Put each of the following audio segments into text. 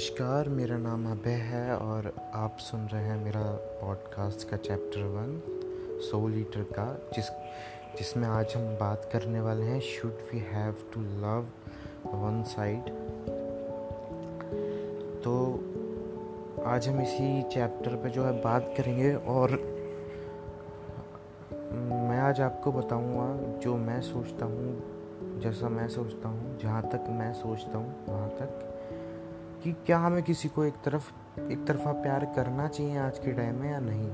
नमस्कार, मेरा नाम अभय है और आप सुन रहे हैं मेरा पॉडकास्ट का चैप्टर वन सोल लीटर का, जिस, जिसमें आज हम बात करने वाले हैं should we have to love one side तो आज हम इसी चैप्टर पे जो है बात करेंगे और मैं आज आपको बताऊँगा जो मैं सोचता हूँ, जैसा मैं सोचता हूँ, जहाँ तक मैं सोचता हूँ, वहाँ तक। कि क्या हमें किसी को एक तरफ़, एक तरफा प्यार करना चाहिए आज के टाइम में या नहीं?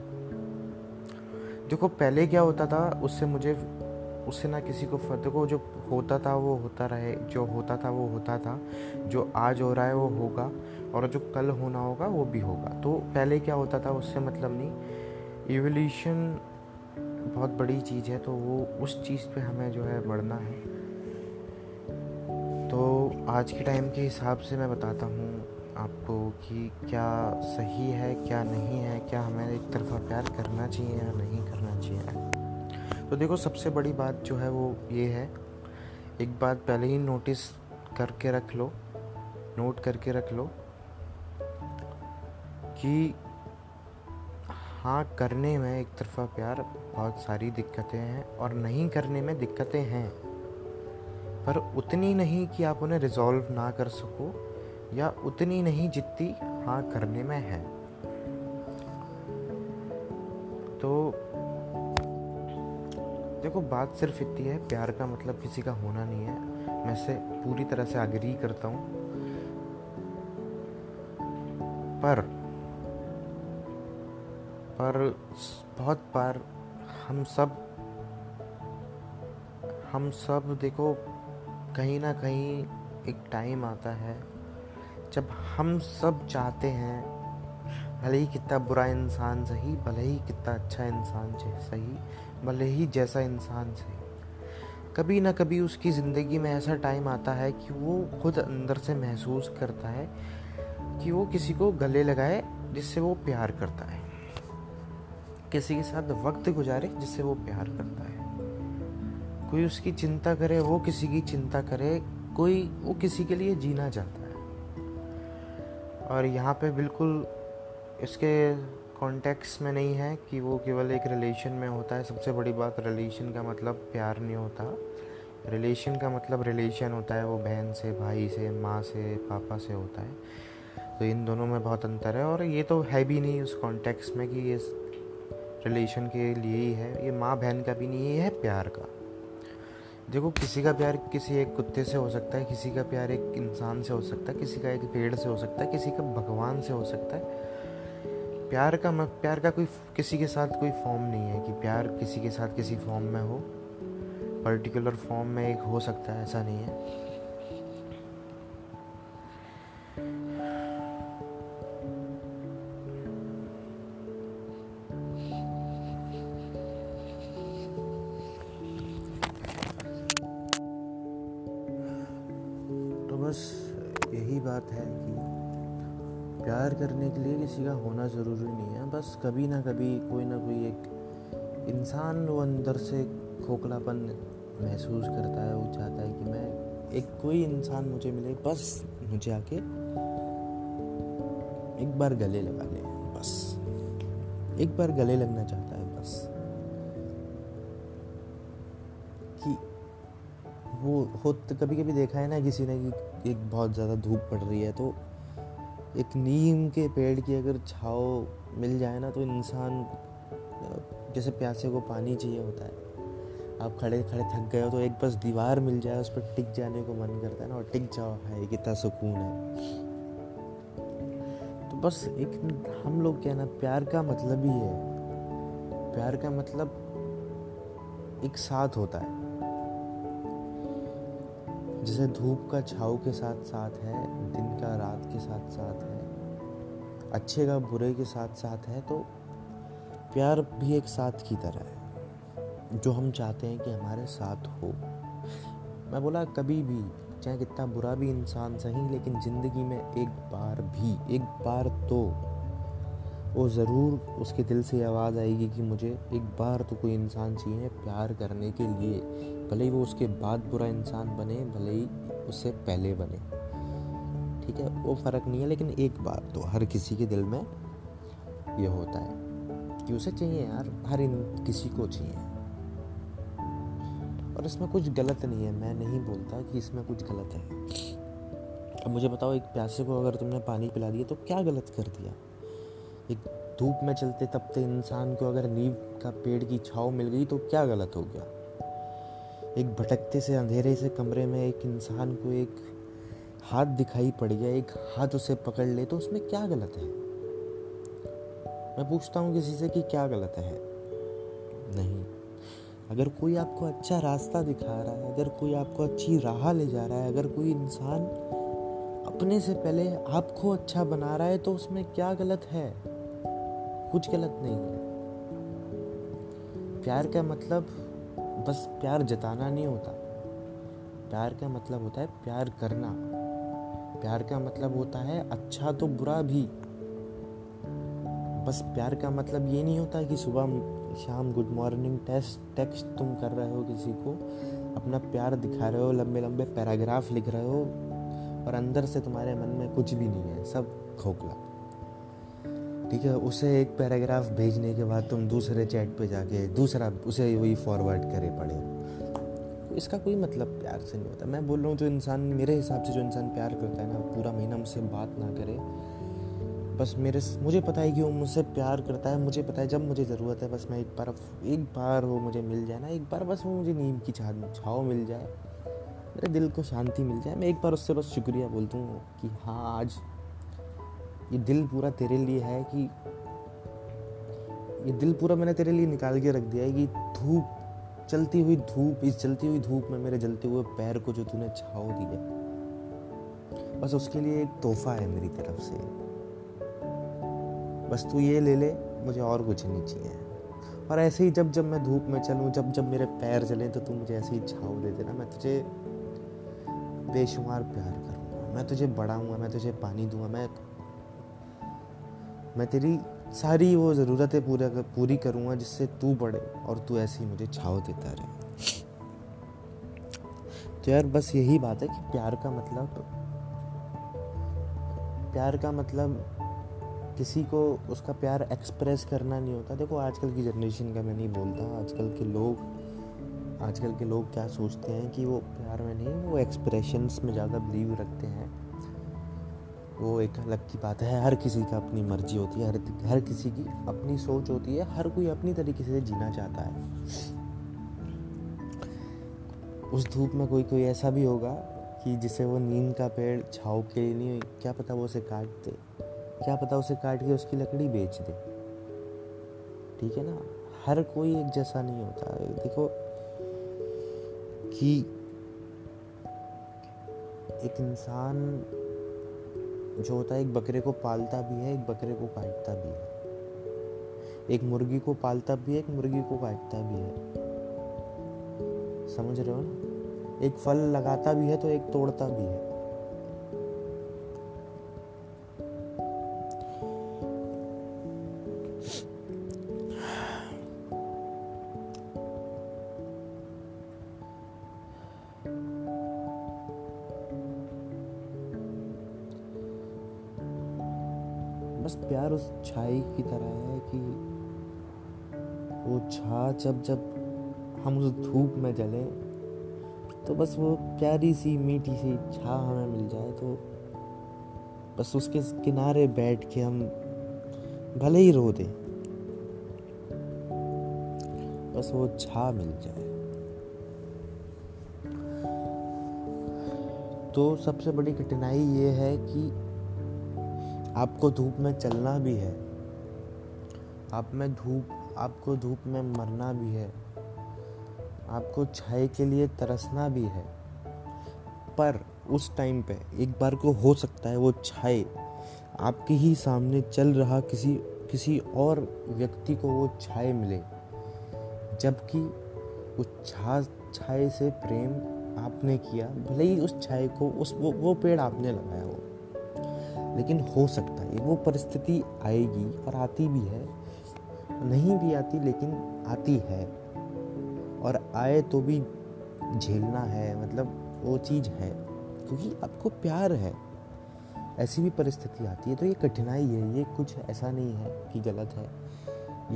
देखो, पहले क्या होता था, उससे मुझे, उससे ना किसी को फ़र्क, देखो, जो होता था, वो होता रहे, जो होता था, वो होता था, जो आज हो रहा है, वो होगा, और जो कल होना होगा, वो भी होगा। तो पहले क्या होता था, उससे मतलब नहीं एवोल्यूशन बहुत बड़ी चीज़ है तो वो, उस चीज़ पे हमें जो है बढ़ना है। तो आज के टाइम के हिसाब से मैं बताता हूँ आपको कि क्या सही है, क्या नहीं है, क्या हमें एक तरफा प्यार करना चाहिए या नहीं करना चाहिए। तो देखो, सबसे बड़ी बात जो है वो ये है, एक बात पहले ही नोटिस करके रख लो नोट करके रख लो कि हाँ करने में एक तरफा प्यार बहुत सारी दिक्कतें हैं और नहीं करने में दिक्कतें हैं। पर उतनी नहीं कि आप उन्हें रिजॉल्व ना कर सको, या उतनी नहीं जितनी हाँ करने में है। तो देखो, बात सिर्फ़ इतनी है, प्यार का मतलब किसी का होना नहीं है। मैं से पूरी तरह से अग्री करता हूँ। पर पर बहुत बार हम सब हम सब देखो कहीं ना कहीं एक टाइम आता है, जब हम सब चाहते हैं, भले ही कितना बुरा इंसान सही, भले ही कितना अच्छा इंसान सही, भले ही जैसा इंसान सही। कभी ना कभी उसकी ज़िंदगी में ऐसा टाइम आता है कि वो खुद अंदर से महसूस करता है कि वो किसी को गले लगाए जिससे वो प्यार करता है। किसी के साथ वक्त गुजारे जिससे वो प्यार करता है। कोई उसकी चिंता करे, वो किसी की चिंता करे, कोई, वो किसी के लिए जीना चाहता है। और यहाँ पे बिल्कुल इसके कॉन्टेक्स में नहीं है कि वो केवल एक रिलेशन में होता है। सबसे बड़ी बात रिलेशन का मतलब प्यार नहीं होता। रिलेशन का मतलब रिलेशन होता है, वो बहन से, भाई से, माँ से, पापा से होता है। तो इन दोनों में बहुत अंतर है और ये तो है भी नहीं उस कॉन्टेक्स में कि ये रिलेशन के लिए ही है। ये माँ बहन का भी नहीं है प्यार का। देखो, किसी का प्यार किसी एक कुत्ते से हो सकता है, किसी का प्यार एक इंसान से हो सकता है, किसी का एक पेड़ से हो सकता है, किसी का भगवान से हो सकता है। प्यार का प्यार का कोई किसी के साथ कोई फॉर्म नहीं है कि प्यार किसी के साथ किसी फॉर्म में हो। पर्टिकुलर फॉर्म में एक हो सकता है, ऐसा नहीं है। के होना ज़रूरी नहीं है। बस कभी ना कभी, कोई ना कोई एक इंसान वो अंदर से खोखलापन महसूस करता है, वो चाहता है कि मैं एक कोई इंसान मुझे मिले, बस मुझे आके एक बार गले लगा ले, बस। एक बार गले लगना चाहता है, बस। कि वो, हो कभी कभी देखा है ना किसी ने कि एक बहुत ज़्यादा धूप पड़ रही है तो एक नीम के पेड़ की अगर छाव मिल जाए ना तो इंसान, जैसे प्यासे को पानी चाहिए होता है। आप खड़े खड़े थक गए हो तो एक बस दीवार मिल जाए, उस पर टिक जाने को मन करता है ना, और टिक जाओ है कितना सुकून है। तो बस एक, हम लोग क्या ना, प्यार का मतलब ही है। प्यार का मतलब एक साथ होता है। जैसे धूप का छाव के साथ साथ है, दिन का रात के साथ साथ है, अच्छे का बुरे के साथ साथ है तो प्यार भी एक साथ की तरह है, जो हम चाहते हैं कि हमारे साथ हो। मैं बोला, कभी भी, चाहे कितना बुरा भी इंसान सही, लेकिन ज़िंदगी में एक बार भी, एक बार तो वो ज़रूर उसके दिल से आवाज़ आएगी कि मुझे एक बार तो कोई इंसान चाहिए प्यार करने के लिए भले ही वो उसके बाद बुरा इंसान बने, भले ही उससे पहले बने। ठीक है? वो फ़र्क नहीं है, लेकिन एक बात तो हर किसी के दिल में ये होता है कि उसे चाहिए यार, हर इन किसी को चाहिए। और इसमें कुछ गलत नहीं है। मैं नहीं बोलता कि इसमें कुछ गलत है। अब मुझे बताओ, एक प्यासे को अगर तुमने पानी पिला दिया तो क्या गलत कर दिया? एक धूप में चलते तपते इंसान को अगर नींव का पेड़ की छाव मिल गई तो क्या गलत हो गया? एक भटकते से अंधेरे से कमरे में एक इंसान को एक हाथ दिखाई पड़ गया, एक हाथ उसे पकड़ ले तो उसमें क्या गलत है? मैं पूछता हूँ किसी से कि क्या गलत है? नहीं। अगर कोई आपको अच्छा रास्ता दिखा रहा है, अगर कोई आपको अच्छी राह ले जा रहा है, अगर कोई इंसान अपने से पहले आपको अच्छा बना रहा है तो उसमें क्या गलत है? कुछ गलत नहीं है। प्यार का मतलब बस प्यार जताना नहीं होता। प्यार का मतलब होता है प्यार करना। प्यार का मतलब होता है अच्छा तो बुरा भी। बस प्यार का मतलब ये नहीं होता कि सुबह, शाम गुड मॉर्निंग टेस्ट, टेक्स्ट तुम कर रहे हो किसी को, अपना प्यार दिखा रहे हो, लंबे लंबे पैराग्राफ लिख रहे हो, और अंदर से तुम्हारे मन में कुछ भी नहीं है, सब खोखला। ठीक है, उसे एक पैराग्राफ भेजने के बाद तुम दूसरे चैट पे जाके दूसरा उसे वही फॉरवर्ड करे पड़े तो इसका कोई मतलब प्यार से नहीं होता। मैं बोल रहा हूँ, जो इंसान, मेरे हिसाब से जो इंसान प्यार करता है ना, पूरा महीना मुझसे बात ना करे। बस मेरे मुझे पता है कि वो मुझसे प्यार करता है, मुझे पता है जब मुझे ज़रूरत है, बस मैं एक बार एक बार वो मुझे मिल जाए ना, एक बार बस वो मुझे नींद की छा छाव मिल जाए। मेरे दिल को शांति मिल जाए। मैं एक बार उससे बस शुक्रिया बोलता हूँ कि हाँ आज ये दिल पूरा तेरे लिए है कि ये दिल पूरा मैंने तेरे लिए निकाल के रख दिया है कि धूप चलती हुई धूप, इस चलती हुई धूप में मेरे जलते हुए पैर को जो तूने छाव दी है बस उसके लिए एक तोहफा है मेरी तरफ़ से। बस तू ये ले ले, मुझे और कुछ नहीं चाहिए। और ऐसे ही जब जब मैं धूप में चलूँ, जब जब मेरे पैर जले तो तू मुझे ऐसे ही छाव दे देना। मैं तुझे बेशुमार प्यार करूँगा, मैं तुझे बढ़ाऊँगा, मैं तुझे पानी दूँगा, मैं मैं तेरी सारी वो ज़रूरतें पूरा कर, पूरी करूँगा जिससे तू बढ़े और तू ऐसे ही मुझे छाव देता रहे। तो यार बस यही बात है कि प्यार का मतलब प्यार का मतलब किसी को उसका प्यार एक्सप्रेस करना नहीं होता। देखो आजकल की जनरेशन का मैं नहीं बोलता आजकल के लोग आजकल के लोग क्या सोचते हैं कि वो प्यार में नहीं वो एक्सप्रेशंस में ज़्यादा बिलीव रखते हैं। वो एक अलग की बात है। हर किसी का अपनी मर्ज़ी होती है, हर हर किसी की अपनी सोच होती है, हर कोई अपनी तरीके से जीना चाहता है। उस धूप में कोई कोई ऐसा भी होगा कि जिसे वो नीम का पेड़ छाव के लिए नहीं, क्या पता वो उसे काट दे, क्या पता उसे काट के उसकी लकड़ी बेच दे। ठीक है ना? हर कोई एक जैसा नहीं होता। देखो कि एक इंसान जो होता है, एक बकरे को पालता भी है, एक बकरे को काटता भी है। एक मुर्गी को पालता भी है, एक मुर्गी को काटता भी है। समझ रहे हो ना? एक फल लगाता भी है तो एक तोड़ता भी है। बस प्यार उस छाई की तरह है कि वो छा जब जब हम उस धूप में जले तो बस वो प्यारी सी, मीठी सी छा हमें मिल जाए तो बस उसके किनारे बैठ के हम भले ही रो दे, बस वो छा मिल जाए। तो सबसे बड़ी कठिनाई ये है कि आपको धूप में चलना भी है। आप में धूप आपको धूप में मरना भी है। आपको छाए के लिए तरसना भी है। पर उस टाइम पे एक बार को हो सकता है वो छाए। आपके ही सामने चल रहा किसी किसी और व्यक्ति को वो छाए मिले। जबकि उस छा छाए से प्रेम आपने किया भले ही उस छाए को उस वो, वो पेड़ आपने लगाया हो। लेकिन हो सकता है। वो परिस्थिति आएगी और आती भी है। नहीं भी आती, लेकिन आती है। और आए तो भी झेलना है मतलब वो चीज़ है, क्योंकि आपको प्यार है। ऐसी भी परिस्थिति आती है तो ये कठिनाई है। ये कुछ ऐसा नहीं है कि गलत है।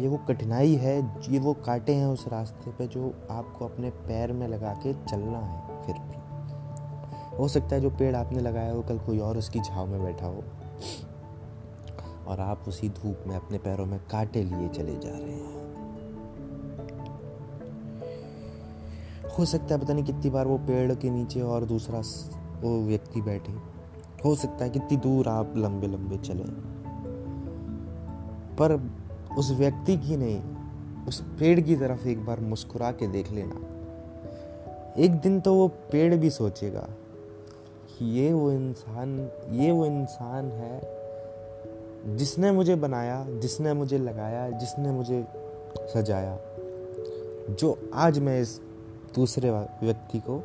ये वो कठिनाई है, ये वो कांटे हैं उस रास्ते पे जो आपको अपने पैर में लगा के चलना है, फिर भी। हो सकता है जो पेड़ आपने लगाया हो, कल कोई और उसकी झाव में बैठा हो। और आप उसी धूप में अपने पैरों में कांटे लिए चले जा रहे हैं। हो सकता है पता नहीं कितनी बार वो पेड़ के नीचे और दूसरा वो व्यक्ति बैठे। हो सकता है कितनी दूर आप लंबे लंबे चले। पर उस व्यक्ति की नहीं, उस पेड़ की तरफ़ एक बार मुस्कुरा के देख लेना। एक दिन तो वो पेड़ भी सोचेगा। कि ये वो इंसान, ये वो इंसान है जिसने मुझे बनाया, जिसने मुझे लगाया, जिसने मुझे सजाया, जो आज मैं इस दूसरे व्यक्ति को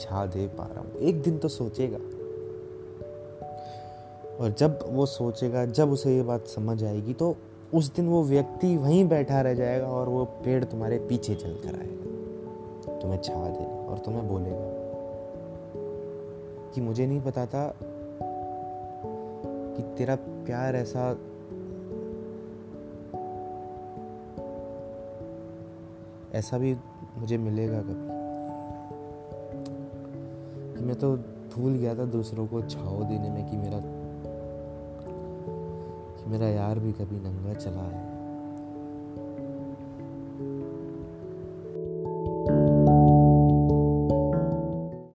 छा दे पा रहा हूँ। एक दिन तो सोचेगा। और जब वो सोचेगा, जब उसे ये बात समझ आएगी तो उस दिन वो व्यक्ति वहीं बैठा रह जाएगा और वो पेड़ तुम्हारे पीछे चल कर आएगा। तुम्हें छा देगा और तुम्हें बोलेगा कि मुझे नहीं पता था कि तेरा प्यार ऐसा ऐसा भी मुझे मिलेगा कभी। कि मैं तो भूल गया था दूसरों को छाव देने में कि मेरा कि मेरा यार भी कभी नंगा चला है।